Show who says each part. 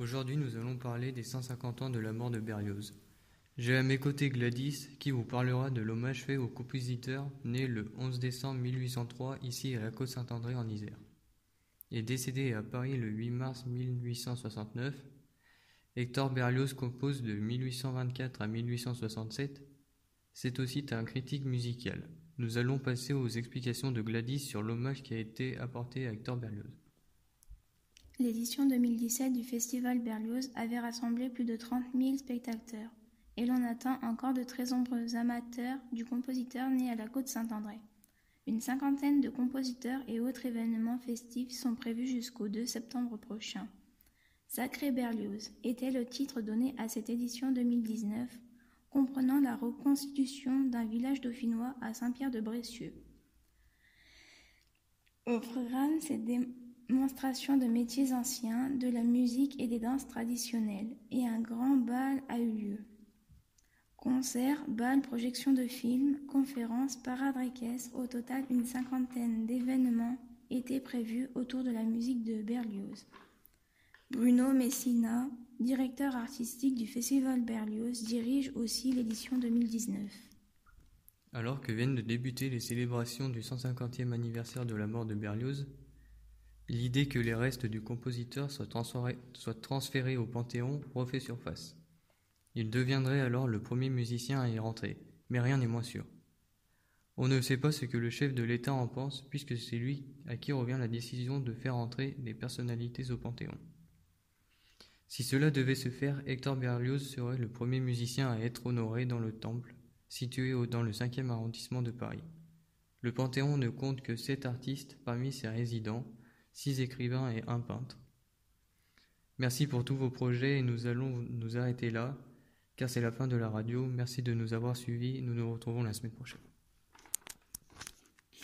Speaker 1: Aujourd'hui, nous allons parler des 150 ans de la mort de Berlioz. J'ai à mes côtés Gladys qui vous parlera de l'hommage fait au compositeur né le 11 décembre 1803 ici à la côte Saint-André en Isère. Et décédé à Paris le 8 mars 1869, Hector Berlioz compose de 1824 à 1867. C'est aussi un critique musical. Nous allons passer aux explications de Gladys sur l'hommage qui a été apporté à Hector Berlioz.
Speaker 2: L'édition 2017 du Festival Berlioz avait rassemblé plus de 30 000 spectateurs, et l'on attend encore de très nombreux amateurs du compositeur né à la côte Saint-André. Une cinquantaine de compositeurs et autres événements festifs sont prévus jusqu'au 2 septembre prochain. Sacré Berlioz était le titre donné à cette édition 2019, comprenant la reconstitution d'un village dauphinois à Saint-Pierre-de-Brécieux. Au programme, c'est démonstration de métiers anciens, de la musique et des danses traditionnelles, et un grand bal a eu lieu. Concerts, bals, projections de films, conférences, parades équestres, au total une cinquantaine d'événements étaient prévus autour de la musique de Berlioz. Bruno Messina, directeur artistique du Festival Berlioz, dirige aussi l'édition 2019.
Speaker 1: Alors que viennent de débuter les célébrations du 150e anniversaire de la mort de Berlioz, L'idée que les restes du compositeur soient transférés, au Panthéon refait surface. Il deviendrait alors le premier musicien à y rentrer, mais rien n'est moins sûr. On ne sait pas ce que le chef de l'État en pense, puisque c'est lui à qui revient la décision de faire entrer des personnalités au Panthéon. Si cela devait se faire, Hector Berlioz serait le premier musicien à être honoré dans le temple, situé dans le 5e arrondissement de Paris. Le Panthéon ne compte que sept artistes parmi ses résidents, six écrivains et un peintre. Merci pour tous vos projets et nous allons nous arrêter là, car c'est la fin de la radio. Merci de nous avoir suivis. Nous nous retrouvons la semaine prochaine.